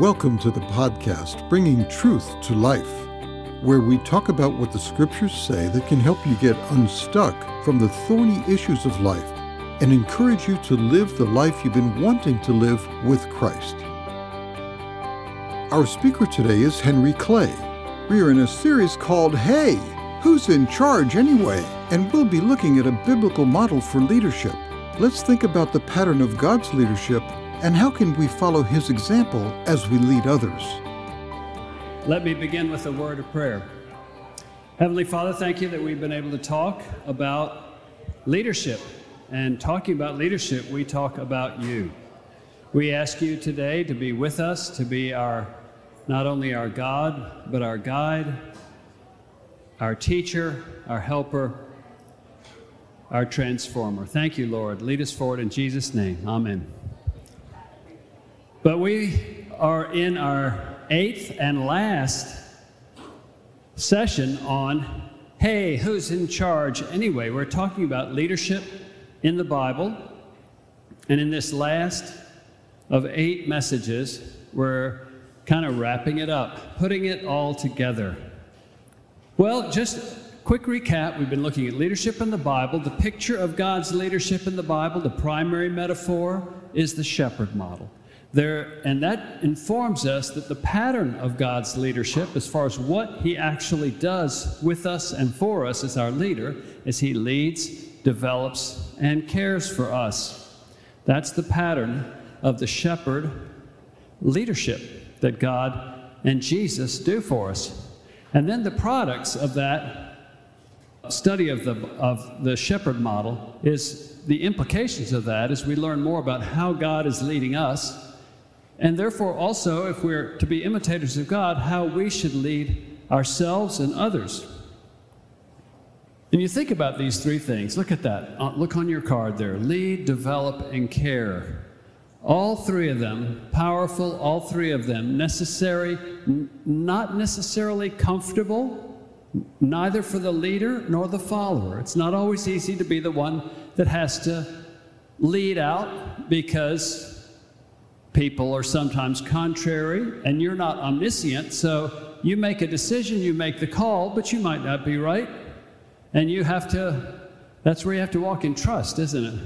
Welcome to the podcast, Bringing Truth to Life, where we talk about what the scriptures say that can help you get unstuck from the thorny issues of life and encourage you to live the life you've been wanting to live with Christ. Our speaker today is Henry Clay. We are in a series called Hey, Who's in Charge Anyway? And we'll be looking at a biblical model for leadership. Let's think about the pattern of God's leadership and how can we follow his example as we lead others? Let me begin with a word of prayer. Heavenly Father, thank you that we've been able to talk about leadership. And talking about leadership, we talk about you. We ask you today to be with us, to be our not only our God, but our guide, our teacher, our helper, our transformer. Thank you, Lord. Lead us forward in Jesus' name. Amen. But we are in our eighth and last session on hey, who's in charge anyway? We're talking about leadership in the Bible. And in this last of eight messages, we're kind of wrapping it up, putting it all together. Well, just quick recap we've been looking at leadership in the Bible. The picture of God's leadership in the Bible, the primary metaphor, is the shepherd model. There, and that informs us that the pattern of God's leadership, as far as what He actually does with us and for us as our leader, is He leads, develops, and cares for us. That's the pattern of the shepherd leadership that God and Jesus do for us. And then the products of that study of the, of the shepherd model is the implications of that as we learn more about how God is leading us and therefore, also, if we're to be imitators of God, how we should lead ourselves and others. And you think about these three things. Look at that. Uh, look on your card there lead, develop, and care. All three of them powerful, all three of them necessary, not necessarily comfortable, neither for the leader nor the follower. It's not always easy to be the one that has to lead out because people are sometimes contrary, and you're not omniscient, so you make a decision, you make the call, but you might not be right. And you have to, that's where you have to walk in trust, isn't it?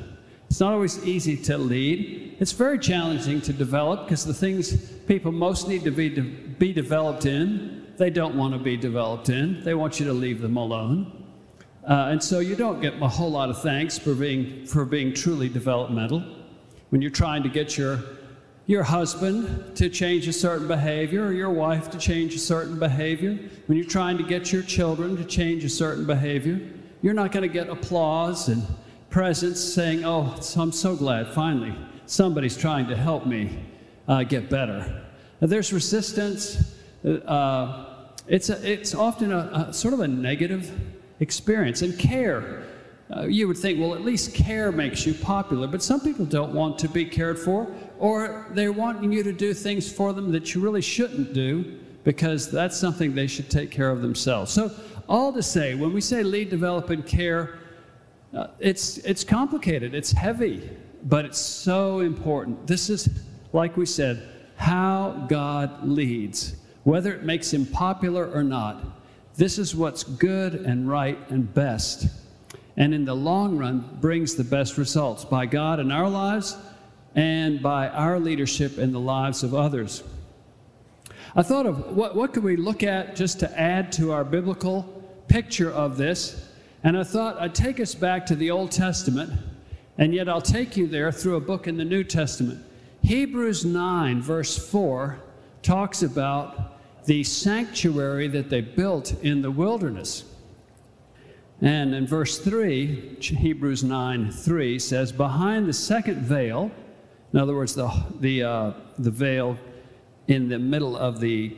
It's not always easy to lead. It's very challenging to develop because the things people most need to be, to be developed in, they don't want to be developed in. They want you to leave them alone. Uh, and so you don't get a whole lot of thanks for being, for being truly developmental. When you're trying to get your your husband to change a certain behavior or your wife to change a certain behavior, when you're trying to get your children to change a certain behavior, you're not going to get applause and presents saying, Oh, I'm so glad finally somebody's trying to help me uh, get better. There's resistance. Uh, it's, a, it's often a, a, sort of a negative experience. And care, uh, you would think, well, at least care makes you popular. But some people don't want to be cared for or they're wanting you to do things for them that you really shouldn't do because that's something they should take care of themselves. So, all to say, when we say lead, develop, and care, uh, it's, it's complicated, it's heavy, but it's so important. This is, like we said, how God leads, whether it makes him popular or not. This is what's good and right and best. And in the long run, brings the best results by God in our lives and by our leadership in the lives of others. I thought of what, what could we look at just to add to our biblical picture of this, and I thought I'd take us back to the Old Testament, and yet I'll take you there through a book in the New Testament. Hebrews 9, verse 4, talks about the sanctuary that they built in the wilderness. And in verse 3, Hebrews 9 3 says, Behind the second veil, in other words, the, the, uh, the veil in the middle of the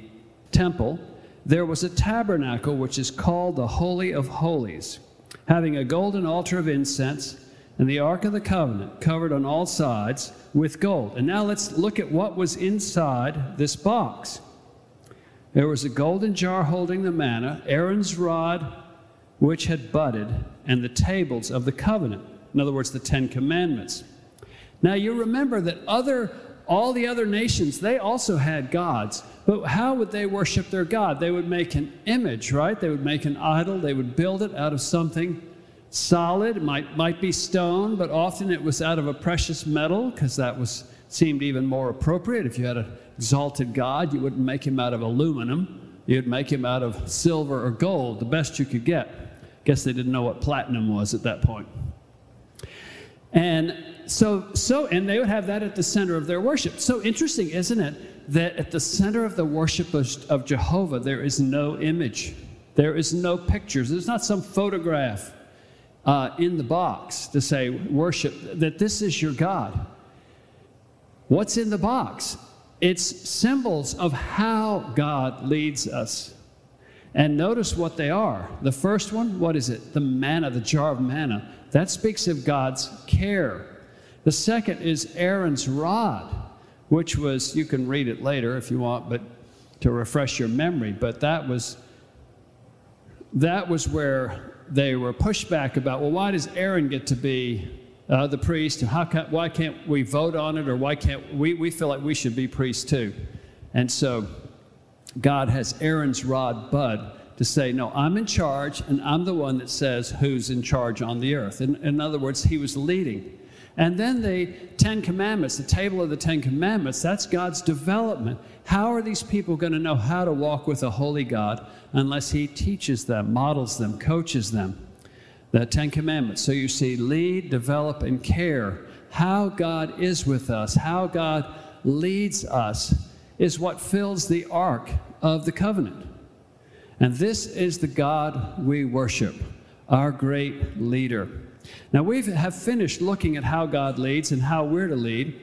temple, there was a tabernacle which is called the Holy of Holies, having a golden altar of incense and the Ark of the Covenant covered on all sides with gold. And now let's look at what was inside this box. There was a golden jar holding the manna, Aaron's rod, which had budded, and the tables of the covenant. In other words, the Ten Commandments. Now, you remember that other all the other nations, they also had gods. But how would they worship their God? They would make an image, right? They would make an idol. They would build it out of something solid. It might, might be stone, but often it was out of a precious metal because that was seemed even more appropriate. If you had an exalted God, you wouldn't make him out of aluminum. You'd make him out of silver or gold, the best you could get. Guess they didn't know what platinum was at that point. And so, so, and they would have that at the center of their worship. So interesting, isn't it, that at the center of the worship of, of Jehovah, there is no image, there is no pictures, there's not some photograph uh, in the box to say, worship, that this is your God. What's in the box? It's symbols of how God leads us. And notice what they are. The first one, what is it? The manna, the jar of manna. That speaks of God's care. The second is Aaron's rod, which was, you can read it later if you want, but to refresh your memory, but that was that was where they were pushed back about, well, why does Aaron get to be uh, the priest? And How can, why can't we vote on it? Or why can't we, we feel like we should be priests too? And so God has Aaron's rod bud to say, no, I'm in charge and I'm the one that says who's in charge on the earth. In, in other words, he was leading. And then the Ten Commandments, the table of the Ten Commandments, that's God's development. How are these people going to know how to walk with a holy God unless He teaches them, models them, coaches them? The Ten Commandments. So you see, lead, develop, and care. How God is with us, how God leads us, is what fills the ark of the covenant. And this is the God we worship, our great leader. Now, we have finished looking at how God leads and how we're to lead.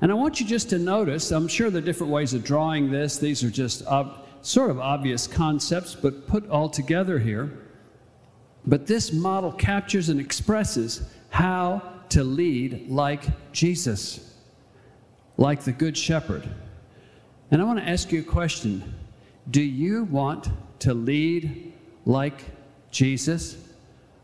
And I want you just to notice, I'm sure there are different ways of drawing this. These are just ob- sort of obvious concepts, but put all together here. But this model captures and expresses how to lead like Jesus, like the Good Shepherd. And I want to ask you a question Do you want to lead like Jesus?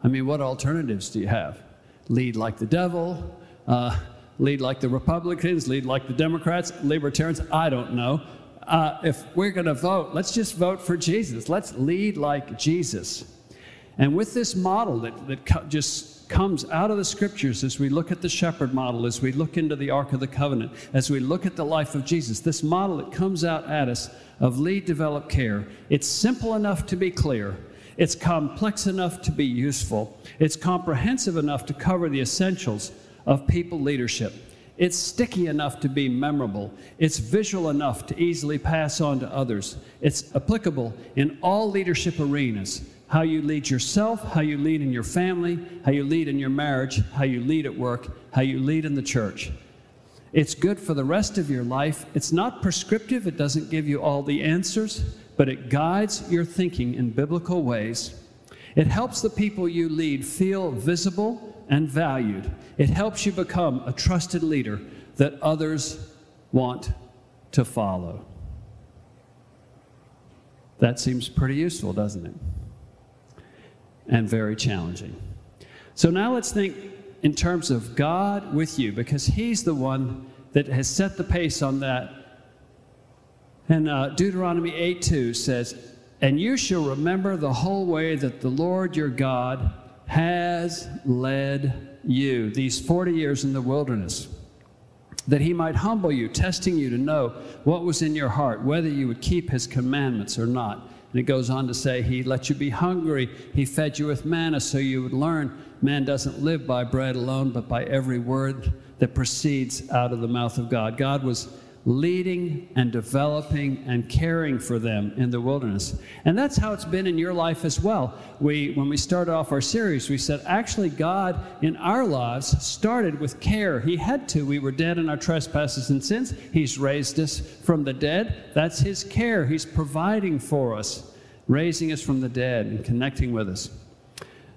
I mean, what alternatives do you have? Lead like the devil, uh, lead like the Republicans, lead like the Democrats, libertarians, I don't know. Uh, if we're going to vote, let's just vote for Jesus. Let's lead like Jesus. And with this model that, that just comes out of the scriptures as we look at the shepherd model, as we look into the Ark of the Covenant, as we look at the life of Jesus, this model that comes out at us of lead, develop, care, it's simple enough to be clear it's complex enough to be useful. It's comprehensive enough to cover the essentials of people leadership. It's sticky enough to be memorable. It's visual enough to easily pass on to others. It's applicable in all leadership arenas how you lead yourself, how you lead in your family, how you lead in your marriage, how you lead at work, how you lead in the church. It's good for the rest of your life. It's not prescriptive, it doesn't give you all the answers, but it guides your thinking in biblical ways. It helps the people you lead feel visible and valued. It helps you become a trusted leader that others want to follow. That seems pretty useful, doesn't it? And very challenging. So now let's think in terms of God with you, because He's the one that has set the pace on that and uh, Deuteronomy 8 2 says, And you shall remember the whole way that the Lord your God has led you these 40 years in the wilderness, that he might humble you, testing you to know what was in your heart, whether you would keep his commandments or not. And it goes on to say, He let you be hungry. He fed you with manna so you would learn man doesn't live by bread alone, but by every word that proceeds out of the mouth of God. God was leading and developing and caring for them in the wilderness. And that's how it's been in your life as well. We, when we started off our series, we said actually God in our lives started with care. He had to. We were dead in our trespasses and sins. He's raised us from the dead. That's His care. He's providing for us, raising us from the dead and connecting with us.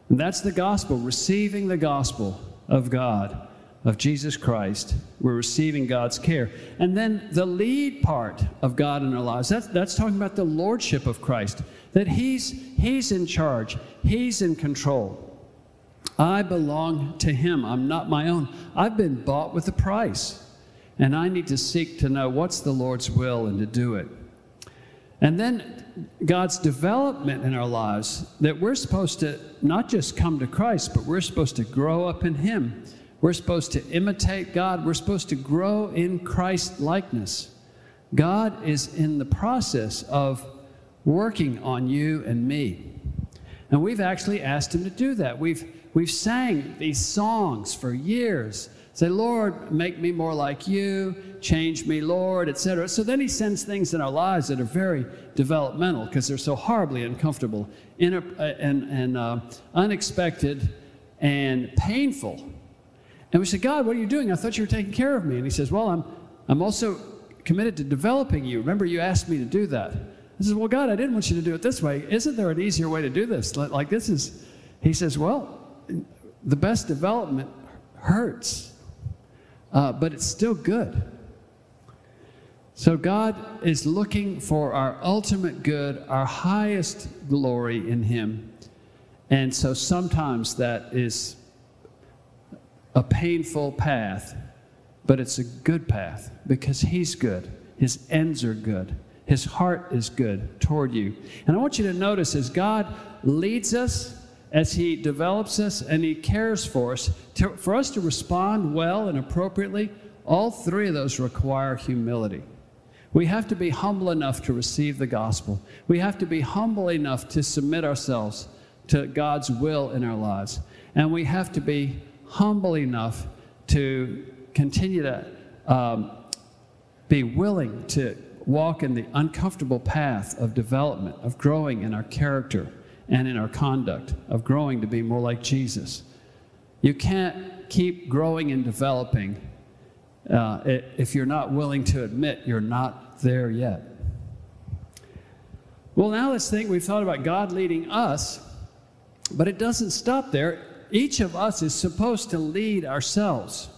And that's the gospel, receiving the gospel of God of Jesus Christ, we're receiving God's care. And then the lead part of God in our lives, that's, that's talking about the lordship of Christ, that he's, he's in charge, He's in control. I belong to Him. I'm not my own. I've been bought with a price. And I need to seek to know what's the Lord's will and to do it. And then God's development in our lives that we're supposed to not just come to Christ, but we're supposed to grow up in Him. We're supposed to imitate God. We're supposed to grow in Christ likeness. God is in the process of working on you and me. And we've actually asked Him to do that. We've, we've sang these songs for years. Say, Lord, make me more like you, change me, Lord, etc. So then He sends things in our lives that are very developmental because they're so horribly uncomfortable uh, and, and uh, unexpected and painful. And we say, God, what are you doing? I thought you were taking care of me. And He says, Well, I'm, I'm also committed to developing you. Remember, you asked me to do that. I says, Well, God, I didn't want you to do it this way. Isn't there an easier way to do this? Like this is, he says, Well, the best development hurts, uh, but it's still good. So God is looking for our ultimate good, our highest glory in Him. And so sometimes that is a painful path, but it's a good path because He's good. His ends are good. His heart is good toward you. And I want you to notice as God leads us, as He develops us, and He cares for us, to, for us to respond well and appropriately, all three of those require humility. We have to be humble enough to receive the gospel. We have to be humble enough to submit ourselves to God's will in our lives. And we have to be humble enough to continue to um, be willing to walk in the uncomfortable path of development, of growing in our character and in our conduct, of growing to be more like Jesus. You can't keep growing and developing uh, if you're not willing to admit you're not there yet. Well, now let's think we've thought about God leading us, but it doesn't stop there. Each of us is supposed to lead ourselves.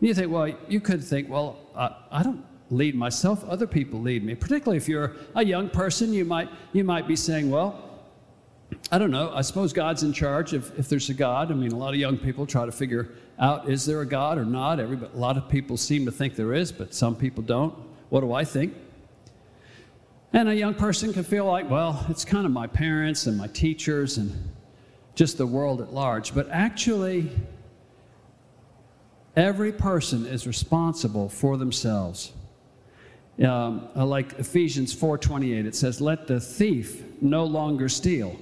You think, well, you could think, well, uh, I don't lead myself, other people lead me. Particularly if you're a young person, you might, you might be saying, well, I don't know, I suppose God's in charge if, if there's a God. I mean, a lot of young people try to figure out is there a God or not. Everybody, a lot of people seem to think there is, but some people don't. What do I think? And a young person can feel like, well, it's kind of my parents and my teachers and just the world at large. But actually, every person is responsible for themselves um, uh, like Ephesians 4:28, it says, "Let the thief no longer steal,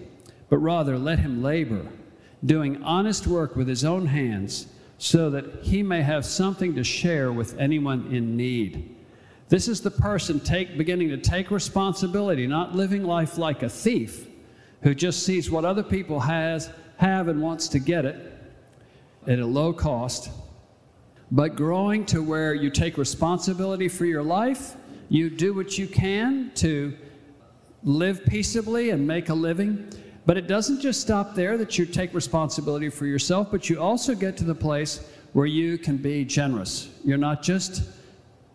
but rather let him labor, doing honest work with his own hands, so that he may have something to share with anyone in need." This is the person take, beginning to take responsibility, not living life like a thief who just sees what other people has, have and wants to get it at a low cost, but growing to where you take responsibility for your life you do what you can to live peaceably and make a living. But it doesn't just stop there that you take responsibility for yourself, but you also get to the place where you can be generous. You're not just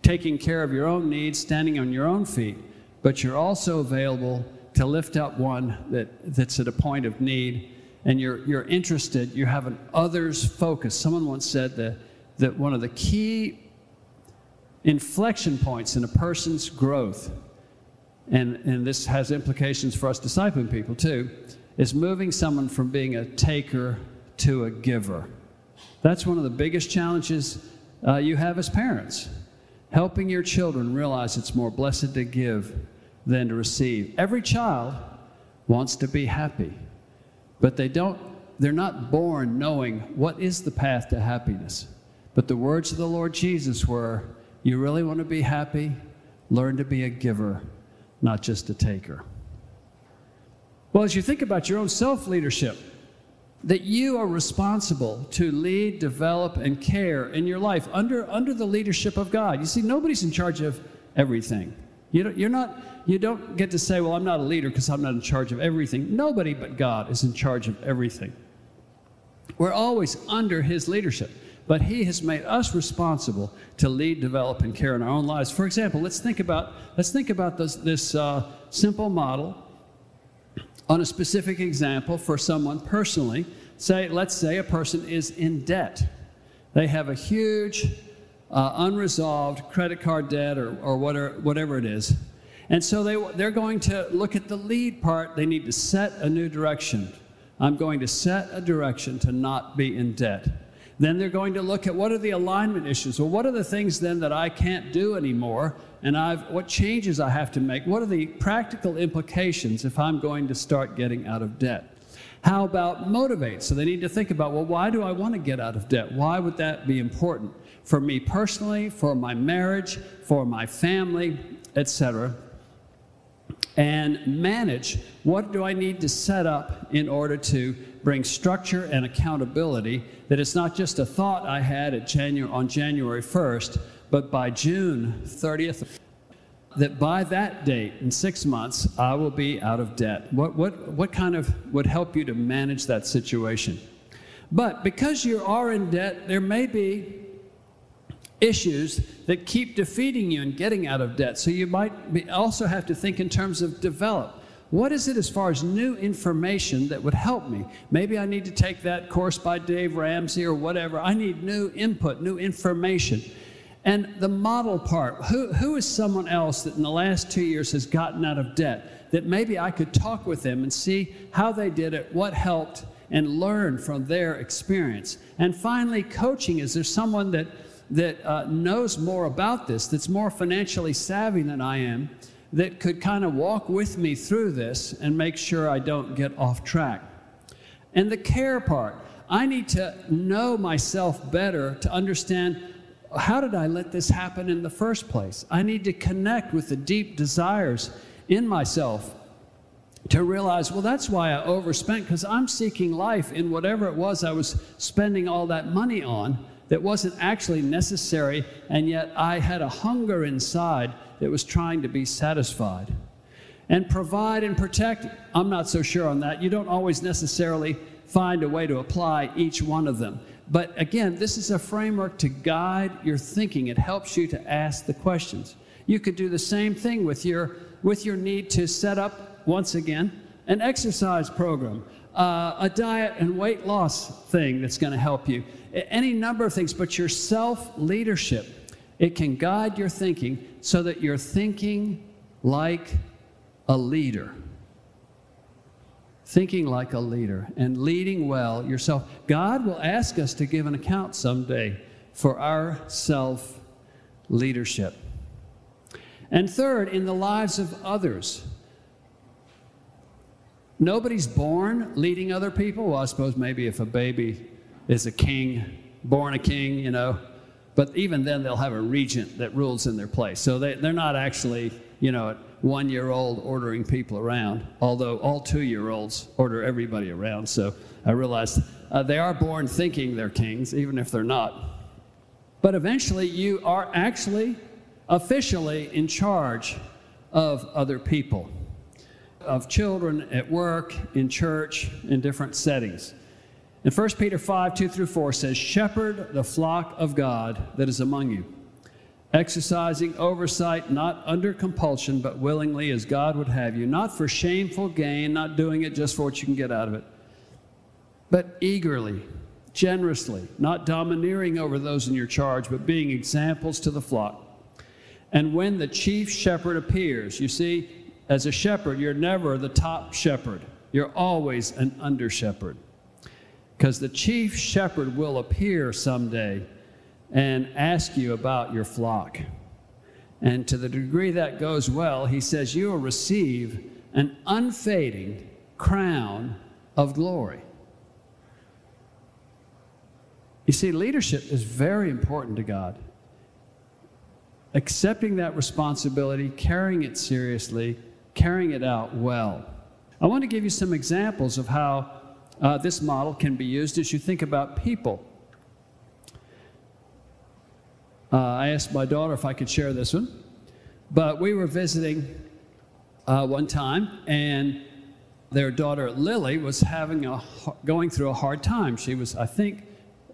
taking care of your own needs, standing on your own feet, but you're also available to lift up one that, that's at a point of need and you're, you're interested, you have an others focus. Someone once said that, that one of the key inflection points in a person's growth, and, and this has implications for us discipling people too, is moving someone from being a taker to a giver. That's one of the biggest challenges uh, you have as parents. Helping your children realize it's more blessed to give than to receive. Every child wants to be happy, but they don't, they're not born knowing what is the path to happiness. But the words of the Lord Jesus were, you really want to be happy? Learn to be a giver, not just a taker. Well, as you think about your own self leadership, that you are responsible to lead, develop, and care in your life under, under the leadership of God. You see, nobody's in charge of everything. You don't, you're not, you don't get to say, well, I'm not a leader because I'm not in charge of everything. Nobody but God is in charge of everything. We're always under His leadership but He has made us responsible to lead, develop, and care in our own lives. For example, let's think about let's think about this, this uh, simple model on a specific example for someone personally. Say, let's say a person is in debt. They have a huge uh, unresolved credit card debt or, or whatever, whatever it is. And so they, they're going to look at the lead part. They need to set a new direction. I'm going to set a direction to not be in debt. Then they're going to look at what are the alignment issues. Well, what are the things then that I can't do anymore? And I've, what changes I have to make? What are the practical implications if I'm going to start getting out of debt? How about motivate? So they need to think about, well, why do I want to get out of debt? Why would that be important for me personally, for my marriage, for my family, etc and manage what do I need to set up in order to bring structure and accountability that it's not just a thought I had on January 1st, but by June 30th, that by that date, in six months, I will be out of debt. What, what, what kind of would help you to manage that situation? But because you are in debt, there may be issues that keep defeating you and getting out of debt. So you might be, also have to think in terms of develop. What is it as far as new information that would help me? Maybe I need to take that course by Dave Ramsey or whatever. I need new input, new information. And the model part who, who is someone else that in the last two years has gotten out of debt that maybe I could talk with them and see how they did it, what helped, and learn from their experience? And finally, coaching is there someone that that uh, knows more about this, that's more financially savvy than I am, that could kind of walk with me through this and make sure I don't get off track. And the care part, I need to know myself better to understand how did I let this happen in the first place? I need to connect with the deep desires in myself to realize, well, that's why I overspent, because I'm seeking life in whatever it was I was spending all that money on that wasn't actually necessary, and yet I had a hunger inside that was trying to be satisfied. And provide and protect, I'm not so sure on that. You don't always necessarily find a way to apply each one of them. But again, this is a framework to guide your thinking. It helps you to ask the questions. You could do the same thing with your, with your need to set up, once again, an exercise program, uh, a diet and weight loss thing that's going to help you any number of things, but your self leadership, it can guide your thinking so that you're thinking like a leader. Thinking like a leader and leading well yourself. God will ask us to give an account someday for our self leadership. And third, in the lives of others. Nobody's born leading other people. Well, I suppose maybe if a baby is a king, born a king, you know. But even then, they'll have a regent that rules in their place. So they, they're not actually, you know, one year old ordering people around, although all two year olds order everybody around. So I realized uh, they are born thinking they're kings, even if they're not. But eventually, you are actually officially in charge of other people, of children at work, in church, in different settings. And 1 Peter 5 2 through 4 says, Shepherd the flock of God that is among you, exercising oversight not under compulsion, but willingly as God would have you, not for shameful gain, not doing it just for what you can get out of it, but eagerly, generously, not domineering over those in your charge, but being examples to the flock. And when the chief shepherd appears, you see, as a shepherd, you're never the top shepherd, you're always an under shepherd. Because the chief shepherd will appear someday and ask you about your flock. And to the degree that goes well, he says, You will receive an unfading crown of glory. You see, leadership is very important to God. Accepting that responsibility, carrying it seriously, carrying it out well. I want to give you some examples of how uh, this model can be used as you think about people. Uh, I asked my daughter if I could share this one, but we were visiting uh, one time, and their daughter Lily was having a going through a hard time. She was, I think,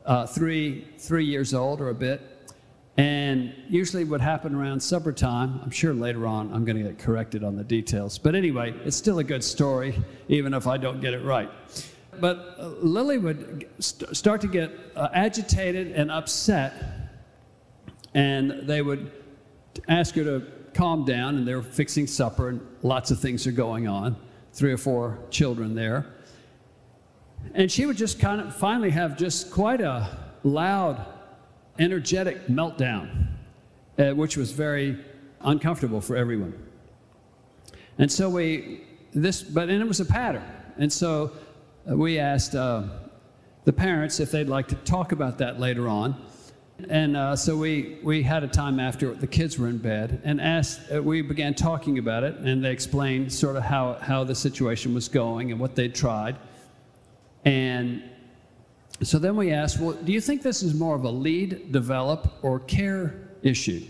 uh, three three years old or a bit, and usually what happened around supper time. I'm sure later on I'm going to get corrected on the details, but anyway, it's still a good story, even if I don't get it right but uh, Lily would st- start to get uh, agitated and upset and they would ask her to calm down, and they're fixing supper, and lots of things are going on. Three or four children there. And she would just kind of finally have just quite a loud, energetic meltdown, uh, which was very uncomfortable for everyone. And so we, this, but, and it was a pattern. And so we asked uh, the parents if they'd like to talk about that later on. And uh, so we, we had a time after the kids were in bed and asked, uh, we began talking about it, and they explained sort of how, how the situation was going and what they'd tried. And so then we asked, well, do you think this is more of a lead, develop, or care issue?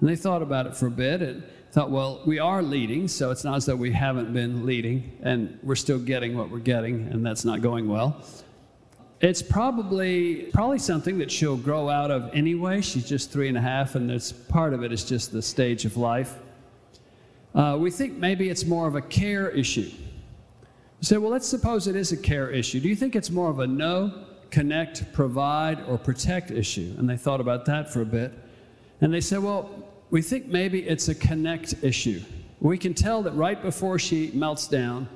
And they thought about it for a bit and thought, well, we are leading, so it's not as though we haven't been leading, and we're still getting what we're getting, and that's not going well. It's probably probably something that she'll grow out of anyway. She's just three and a half, and it's part of it is just the stage of life. Uh, we think maybe it's more of a care issue. You say, well, let's suppose it is a care issue. Do you think it's more of a know, connect, provide, or protect issue? And they thought about that for a bit. And they said, well, we think maybe it's a connect issue. We can tell that right before she melts down,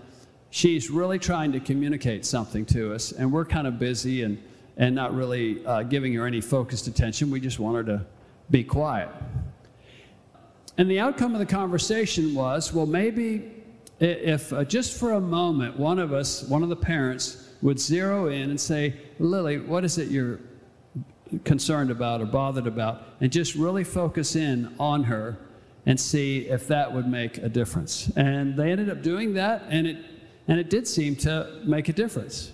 she's really trying to communicate something to us, and we're kind of busy and, and not really uh, giving her any focused attention. We just want her to be quiet. And the outcome of the conversation was well, maybe if uh, just for a moment one of us, one of the parents, would zero in and say, Lily, what is it you're concerned about or bothered about? And just really focus in on her and see if that would make a difference. And they ended up doing that, and it and it did seem to make a difference.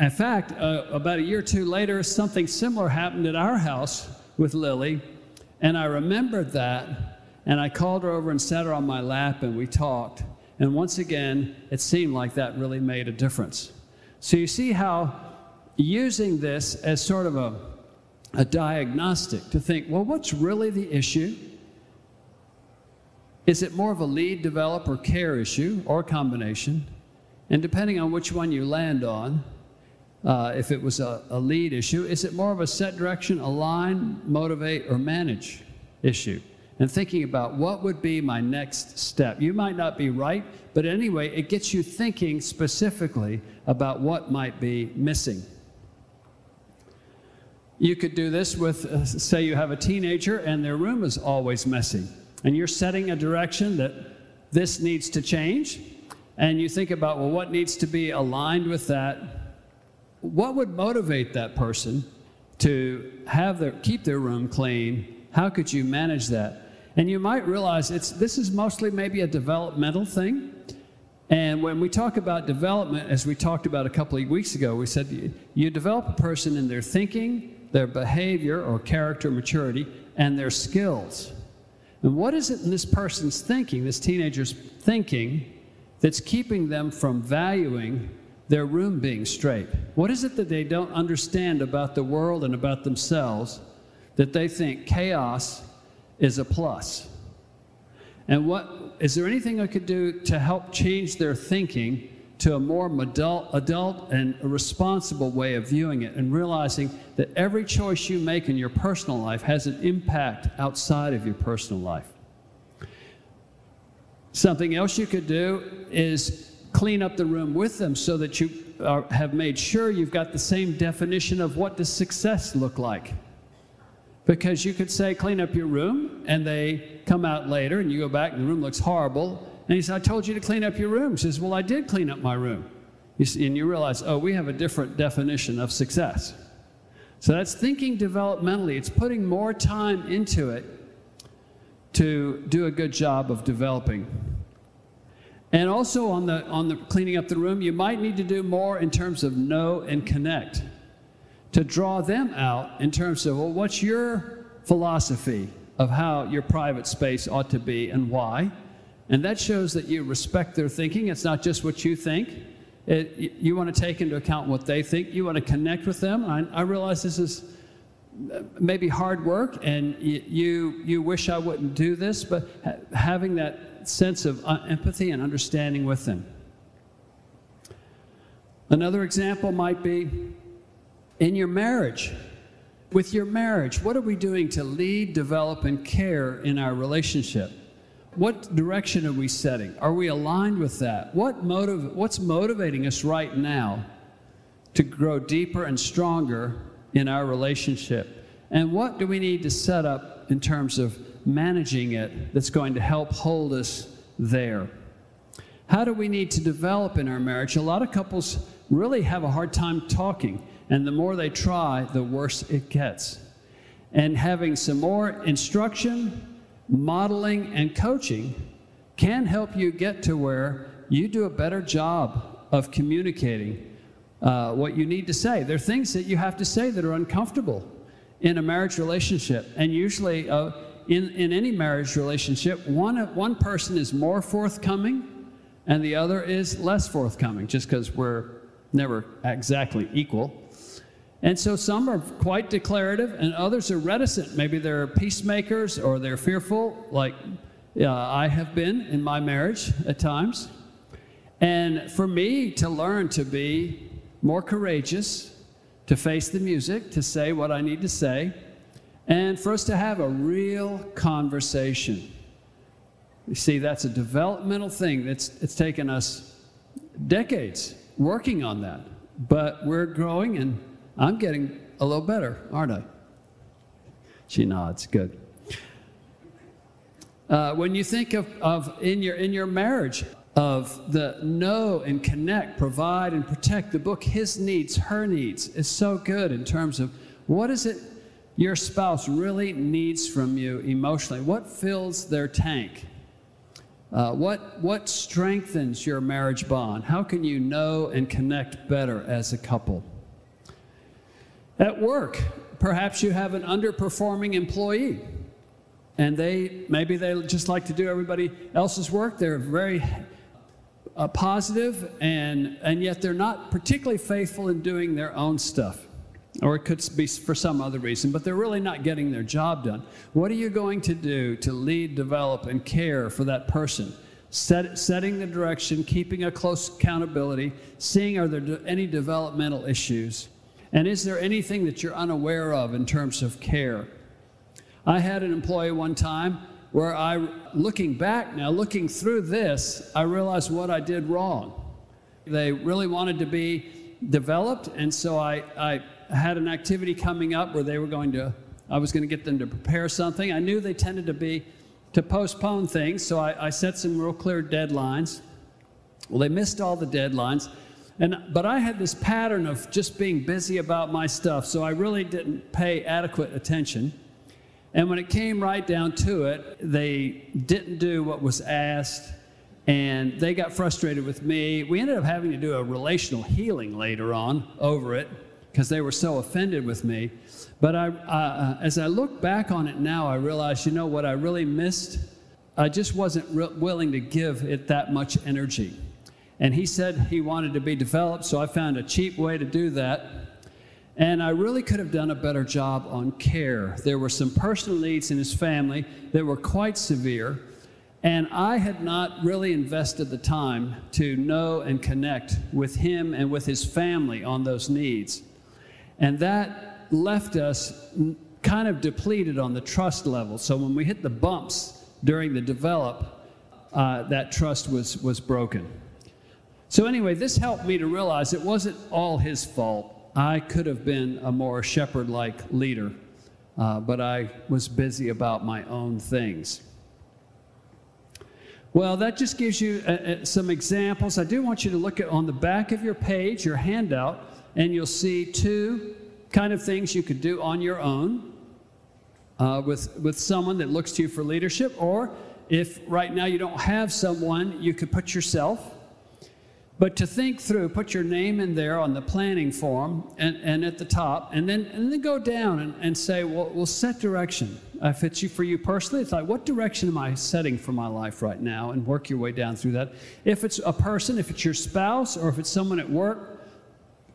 In fact, uh, about a year or two later, something similar happened at our house with Lily, and I remembered that, and I called her over and sat her on my lap, and we talked. And once again, it seemed like that really made a difference. So you see how using this as sort of a, a diagnostic to think, well, what's really the issue? Is it more of a lead, develop, or care issue, or a combination? And depending on which one you land on, uh, if it was a, a lead issue, is it more of a set direction, align, motivate, or manage issue? And thinking about what would be my next step. You might not be right, but anyway, it gets you thinking specifically about what might be missing. You could do this with, uh, say, you have a teenager and their room is always messy, and you're setting a direction that this needs to change, and you think about, well, what needs to be aligned with that? What would motivate that person to have their, keep their room clean? How could you manage that? And you might realize it's, this is mostly maybe a developmental thing. And when we talk about development, as we talked about a couple of weeks ago, we said you, you develop a person in their thinking, their behavior or character maturity, and their skills. And what is it in this person's thinking, this teenager's thinking, that's keeping them from valuing their room being straight? What is it that they don't understand about the world and about themselves that they think chaos is a plus? And what is there anything I could do to help change their thinking to a more adult, adult and responsible way of viewing it and realizing that every choice you make in your personal life has an impact outside of your personal life? Something else you could do is clean up the room with them so that you are, have made sure you've got the same definition of what does success look like. Because you could say, clean up your room, and they come out later, and you go back, and the room looks horrible. And he said, I told you to clean up your room. He says, Well, I did clean up my room. You see, and you realize, oh, we have a different definition of success. So that's thinking developmentally, it's putting more time into it to do a good job of developing. And also on the on the cleaning up the room, you might need to do more in terms of know and connect to draw them out in terms of well, what's your philosophy of how your private space ought to be and why? And that shows that you respect their thinking. It's not just what you think. It, you want to take into account what they think. You want to connect with them. I, I realize this is maybe hard work and you, you wish I wouldn't do this, but ha- having that sense of uh, empathy and understanding with them. Another example might be in your marriage. With your marriage, what are we doing to lead, develop, and care in our relationship? What direction are we setting? Are we aligned with that? What motive, what's motivating us right now to grow deeper and stronger in our relationship? And what do we need to set up in terms of managing it that's going to help hold us there? How do we need to develop in our marriage? A lot of couples really have a hard time talking, and the more they try, the worse it gets. And having some more instruction, modeling, and coaching can help you get to where you do a better job of communicating uh, what you need to say. There are things that you have to say that are uncomfortable in a marriage relationship. And usually, uh, in, in any marriage relationship, one, one person is more forthcoming and the other is less forthcoming, just because we're never exactly equal. And so some are quite declarative, and others are reticent. Maybe they're peacemakers or they're fearful, like uh, I have been in my marriage at times. And for me to learn to be more courageous, to face the music, to say what I need to say, and for us to have a real conversation. You see, that's a developmental thing that's it's taken us decades working on that. But we're growing, and I'm getting a little better, aren't I? She nods. Good. Uh, when you think of, of in your in your marriage of the know and connect, provide and protect, the book His Needs, Her Needs is so good in terms of what is it your spouse really needs from you emotionally? What fills their tank? Uh, what, what strengthens your marriage bond? How can you know and connect better as a couple? At work, perhaps you have an underperforming employee and they maybe they just like to do everybody else's work. They're very uh, positive and, and yet they're not particularly faithful in doing their own stuff or it could be for some other reason, but they're really not getting their job done. What are you going to do to lead, develop, and care for that person? Set, setting the direction, keeping a close accountability, seeing are there any developmental issues, and is there anything that you're unaware of in terms of care? I had an employee one time where I, looking back now, looking through this, I realized what I did wrong. They really wanted to be developed, and so I, I had an activity coming up where they were going to, I was going to get them to prepare something. I knew they tended to be, to postpone things, so I, I set some real clear deadlines. Well, they missed all the deadlines. And, but I had this pattern of just being busy about my stuff, so I really didn't pay adequate attention. And when it came right down to it, they didn't do what was asked, and they got frustrated with me. We ended up having to do a relational healing later on over it because they were so offended with me. But I, uh, as I look back on it now, I realize, you know, what I really missed? I just wasn't re- willing to give it that much energy. And he said he wanted to be developed, so I found a cheap way to do that. And I really could have done a better job on care. There were some personal needs in his family that were quite severe, and I had not really invested the time to know and connect with him and with his family on those needs. And that left us kind of depleted on the trust level. So when we hit the bumps during the develop, uh, that trust was, was broken. So, anyway, this helped me to realize it wasn't all his fault. I could have been a more shepherd like leader, uh, but I was busy about my own things. Well, that just gives you uh, uh some examples. I do want you to look at on the back of your page, your handout and you'll see two kind of things you could do on your own uh, with, with someone that looks to you for leadership, or if right now you don't have someone, you could put yourself. But to think through, put your name in there on the planning form and, and at the top, and then, and then go down and, and say, well, we'll set direction. Uh, if it's you for you personally, it's like, what direction am I setting for my life right now? And work your way down through that. If it's a person, if it's your spouse, or if it's someone at work,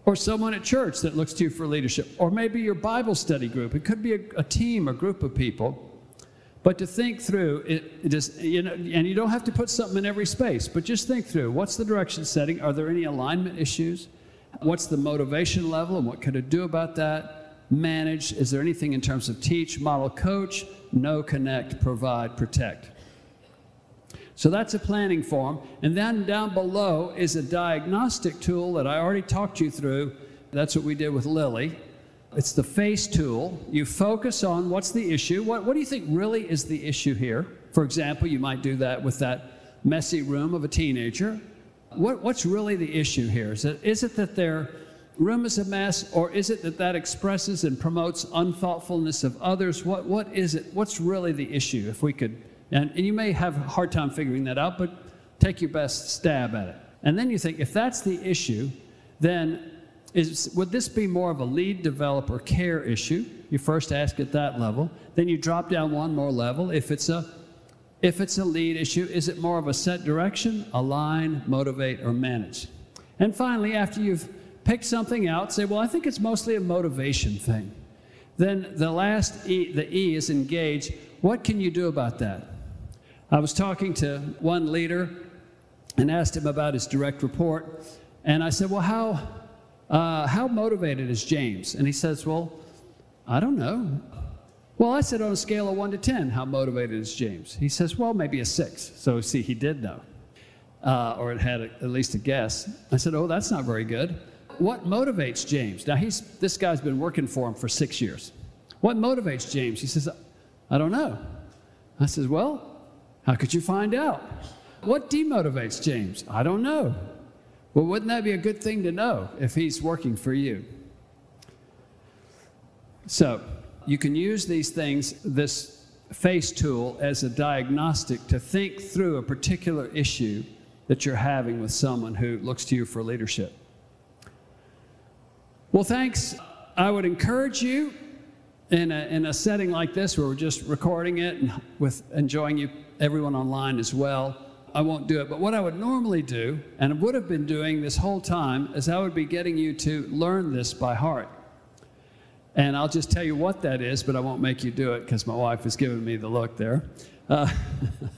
or someone at church that looks to you for leadership, or maybe your Bible study group. It could be a, a team, a group of people. But to think through, it, is, you know, and you don't have to put something in every space, but just think through what's the direction setting? Are there any alignment issues? What's the motivation level and what could it do about that? manage? Is there anything in terms of teach, model, coach? Know, connect, provide, protect. So that's a planning form. And then down below is a diagnostic tool that I already talked you through. That's what we did with Lily. It's the face tool. You focus on what's the issue. What, what do you think really is the issue here? For example, you might do that with that messy room of a teenager. What, what's really the issue here? Is it, is it that their room is a mess, or is it that that expresses and promotes unthoughtfulness of others? What, what is it? What's really the issue? If we could, and, and you may have a hard time figuring that out, but take your best stab at it. And then you think, if that's the issue, then is, would this be more of a lead developer care issue? You first ask at that level. Then you drop down one more level. If it's a if it's a lead issue, is it more of a set direction, align, motivate, or manage? And finally, after you've picked something out, say, well, I think it's mostly a motivation thing. Then the last E, the E is engage. What can you do about that? I was talking to one leader and asked him about his direct report. And I said, well, how, uh, how motivated is James? And he says, Well, I don't know. Well, I said on a scale of 1 to 10, how motivated is James? He says, Well, maybe a 6. So, see, he did know, uh, or it had a, at least a guess. I said, Oh, that's not very good. What motivates James? Now, he's, this guy's been working for him for six years. What motivates James? He says, I don't know. I says, Well, how could you find out? What demotivates James? I don't know. Well, wouldn't that be a good thing to know if he's working for you? So, you can use these things, this face tool, as a diagnostic to think through a particular issue that you're having with someone who looks to you for leadership. Well, thanks. I would encourage you in a, in a setting like this where we're just recording it and with enjoying you, everyone online as well I won't do it. But what I would normally do, and would have been doing this whole time, is I would be getting you to learn this by heart. And I'll just tell you what that is, but I won't make you do it because my wife is giving me the look there. Uh,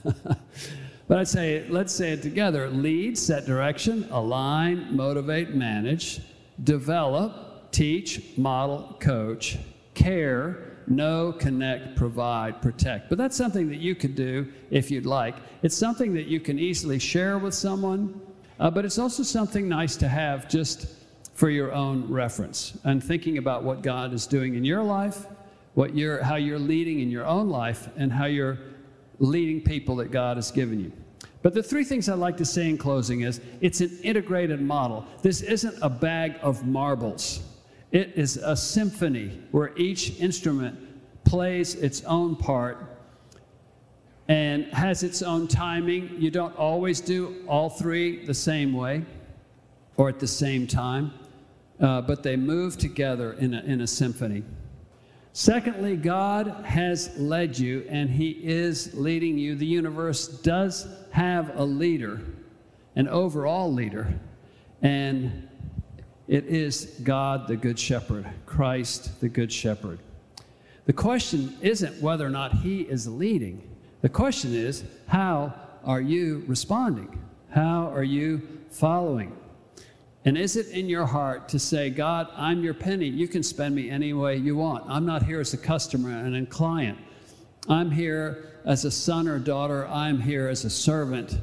but I'd say, let's say it together lead, set direction, align, motivate, manage, develop, teach, model, coach, care, know, connect, provide, protect. But that's something that you could do if you'd like. It's something that you can easily share with someone, uh, but it's also something nice to have just for your own reference and thinking about what God is doing in your life, what you're, how you're leading in your own life, and how you're leading people that God has given you. But the three things I'd like to say in closing is it's an integrated model. This isn't a bag of marbles. It is a symphony where each instrument plays its own part and has its own timing. You don't always do all three the same way or at the same time, uh, but they move together in a, in a symphony. Secondly, God has led you and He is leading you. The universe does have a leader, an overall leader, and it is God, the Good Shepherd, Christ, the Good Shepherd. The question isn't whether or not He is leading. The question is, how are you responding? How are you following? And is it in your heart to say, God, I'm your penny. You can spend me any way you want. I'm not here as a customer and a client. I'm here as a son or daughter. I'm here as a servant.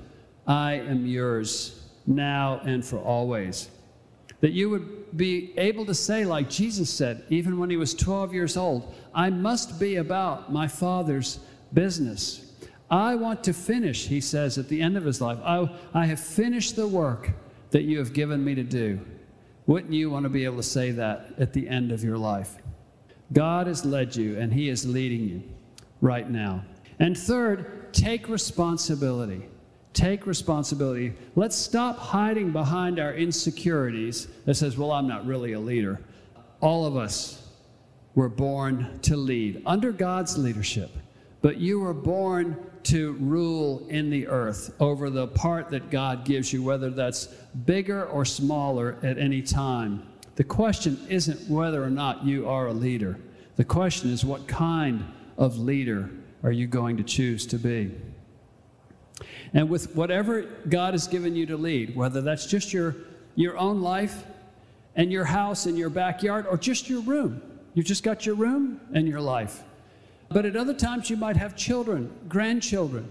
I am yours now and for always. That you would be able to say, like Jesus said, even when he was 12 years old, I must be about my Father's business. I want to finish, he says at the end of his life. I, I have finished the work that you have given me to do. Wouldn't you want to be able to say that at the end of your life? God has led you and he is leading you right now. And third, take responsibility. Take responsibility. Let's stop hiding behind our insecurities that says, well, I'm not really a leader. All of us were born to lead under God's leadership, but you were born to rule in the earth over the part that God gives you, whether that's bigger or smaller at any time. The question isn't whether or not you are a leader. The question is, what kind of leader are you going to choose to be? And with whatever God has given you to lead, whether that's just your, your own life and your house and your backyard or just your room, You've just got your room and your life. But at other times, you might have children, grandchildren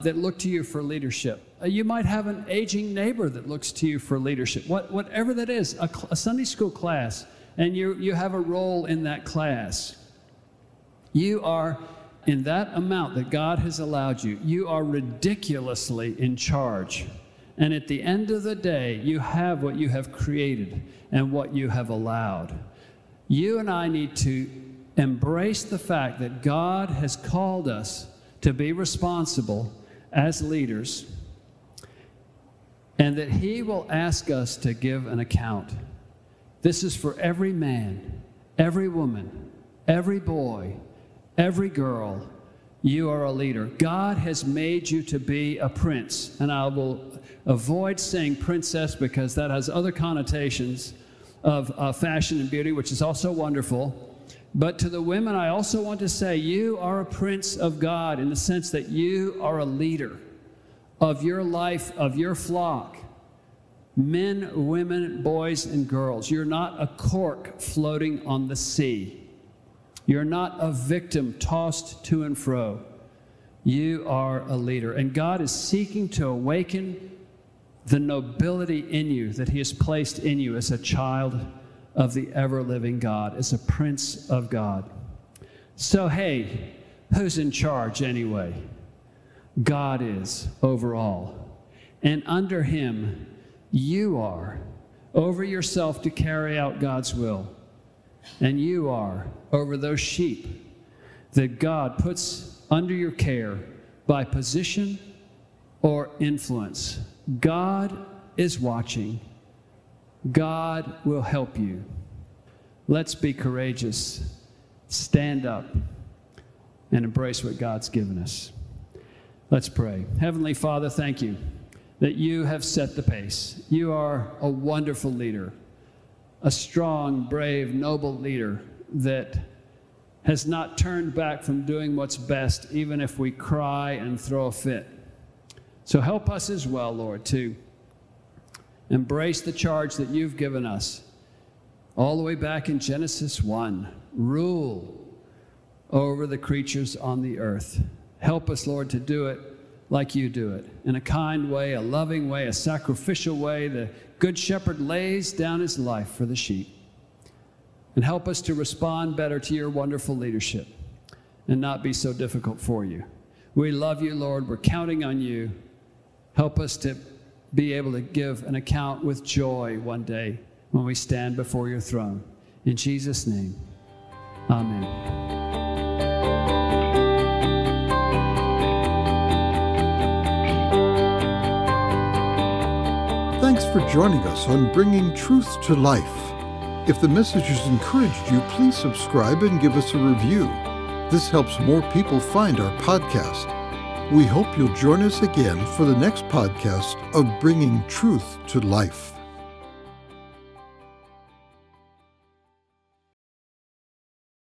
that look to you for leadership. Uh, you might have an aging neighbor that looks to you for leadership. What, whatever that is, a, a Sunday school class, and you, you have a role in that class. You are, in that amount that God has allowed you, you are ridiculously in charge. And at the end of the day, you have what you have created and what you have allowed. You and I need to embrace the fact that God has called us to be responsible as leaders and that He will ask us to give an account. This is for every man, every woman, every boy, every girl. You are a leader. God has made you to be a prince, and I will avoid saying princess because that has other connotations of uh, fashion and beauty, which is also wonderful. But to the women, I also want to say you are a prince of God in the sense that you are a leader of your life, of your flock. Men, women, boys, and girls. You're not a cork floating on the sea. You're not a victim tossed to and fro. You are a leader. And God is seeking to awaken the nobility in you that He has placed in you as a child of the ever living God, as a prince of God. So, hey, who's in charge anyway? God is over all. And under Him, you are over yourself to carry out God's will. And you are over those sheep that God puts under your care by position or influence. God is watching. God will help you. Let's be courageous, stand up, and embrace what God's given us. Let's pray. Heavenly Father, thank you that you have set the pace. You are a wonderful leader, a strong, brave, noble leader that has not turned back from doing what's best, even if we cry and throw a fit. So help us as well, Lord, to embrace the charge that you've given us all the way back in Genesis 1 rule over the creatures on the earth. Help us, Lord, to do it like you do it in a kind way, a loving way, a sacrificial way. The Good Shepherd lays down his life for the sheep. And help us to respond better to your wonderful leadership and not be so difficult for you. We love you, Lord. We're counting on you. Help us to be able to give an account with joy one day when we stand before your throne. In Jesus' name, amen. Thanks for joining us on Bringing Truth to Life. If the message has encouraged you, please subscribe and give us a review. This helps more people find our podcast. We hope you'll join us again for the next podcast of Bringing Truth to Life.